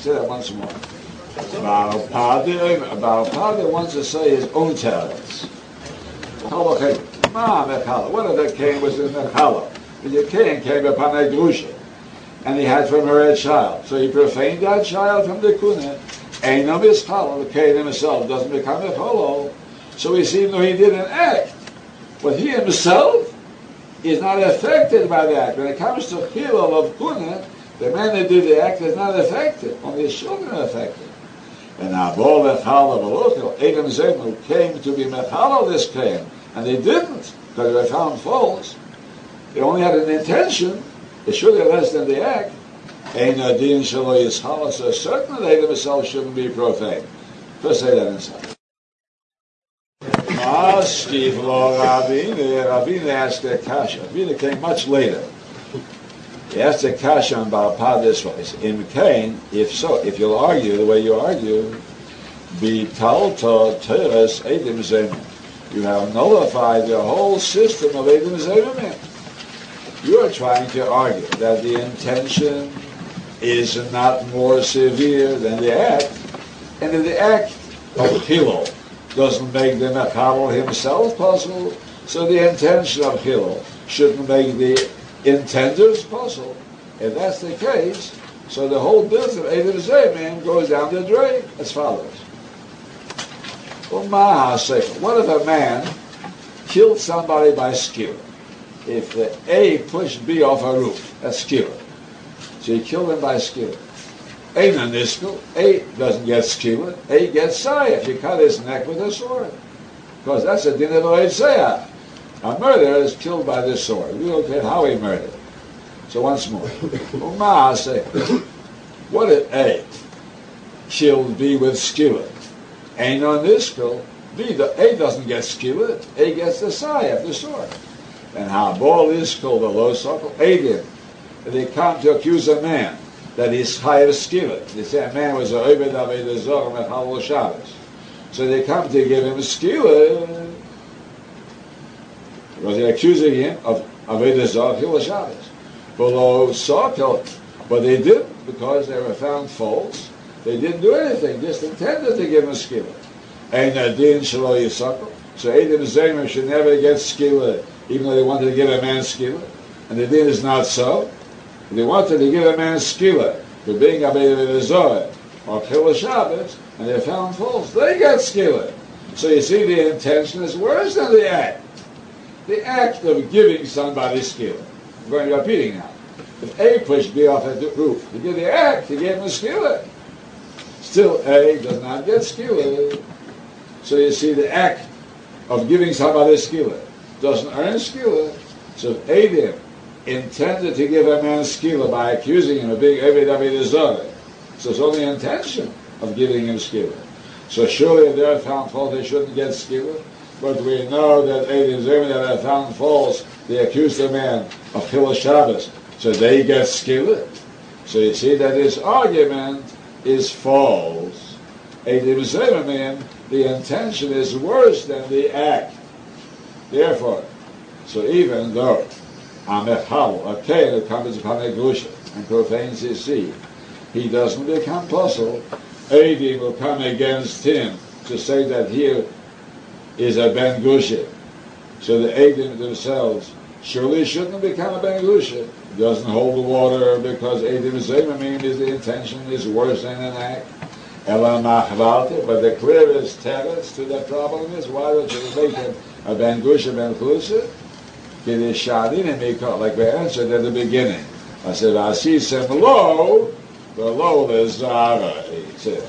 Say that once more. Padir wants to say his own Mechala. One of the king was in Mechala. The king came upon a grusha, and he had from her a child. So he profaned that child from the kuna. Ain't no mischala. The king himself doesn't become a cholo. So we see, no, he didn't act. But he himself is not affected by that. When it comes to chilul of kuna, the man that did the act is not affected. Only his children are affected. And Abol Echala Baluchel, Edom Zenu came to be Mechala this came, and they didn't, because they found faults. They only had an intention, it should have less than the act. Ein Adin Shalo Yishala, so certainly Edom himself shouldn't be profane. First say that inside. Steve Lo Ravina, Ravina asked a kasha. Ravina came much later. He asked a kasha on Balpad this way. In Cain, if so, if you'll argue the way you argue, be talta teres edim zemin. You have nullified the whole system of edim zemin. You are trying to argue that the intention is not more severe than the act, and that the act of Hillel doesn't make the Mechabel himself possible, so the intention of Hillel shouldn't make the intenders puzzle. If that's the case, so the whole business of Eidim man goes down the drain as follows. Well, my what if a man killed somebody by skewer? If the A pushed B off a roof, that's skewer. So he killed him by skewer. A naniskel, A doesn't get skewered, A gets say if you cut his neck with a sword. Because that's a din of a murderer is killed by this sword. We don't care how he murdered. So once more, Uma say, what if A killed B with skewer? Ain't on this kill. B, the A doesn't get skewered. A gets the sigh of the sword. And how ball is called the low circle, A did. And they come to accuse a man that he's higher skewered. They say a man was a Obed Aved Zoram at Shabbos. So they come to give him a skewer because they're accusing him of Avodah Zarah Hil Shabbos. Below Sarkel, but they didn't because they were found false. They didn't do anything, just intended to give him a skillet. And Adin Shalo Yisakal. So Adam Zemer should never get skillet, even though they wanted to give a man skillet. And the din is not so. they wanted to give a man skillet for being Avodah Zarah or Hil Shabbos, and they found false. They got skillet. So you see, the intention is worse than the act the act of giving somebody skill. I'm going to be repeating now. If A pushed B off at the roof, he did the act, he gave him a. Still, A does not get skill. So you see, the act of giving somebody skill doesn't earn skill. So if Adam intended to give a man skill by accusing him of being every David so it's only intention of giving him skill. So surely if they're found fault, they shouldn't get skill. But we know that Eidim Zermin that have found false, they accuse the man of Hillel Shabbos. So they get skillet. So you see that his argument is false. Eidim man, the intention is worse than the act. Therefore, so even though Amechal, a Kain, comes upon a Grusha and profanes his seed, he doesn't become puzzled. Eidim will come against him to say that here is a Ben Grusha. So the Eidim themselves surely shouldn't become a Ben Grusha. Doesn't hold the water because Eidim Zemamim is the intention is worse than an act. But the clearest teretz to that problem is why don't you make him a Ben Grusha Ben Chlusa? Like we answered at the beginning. I said, I see some low, the low is Zara, he said.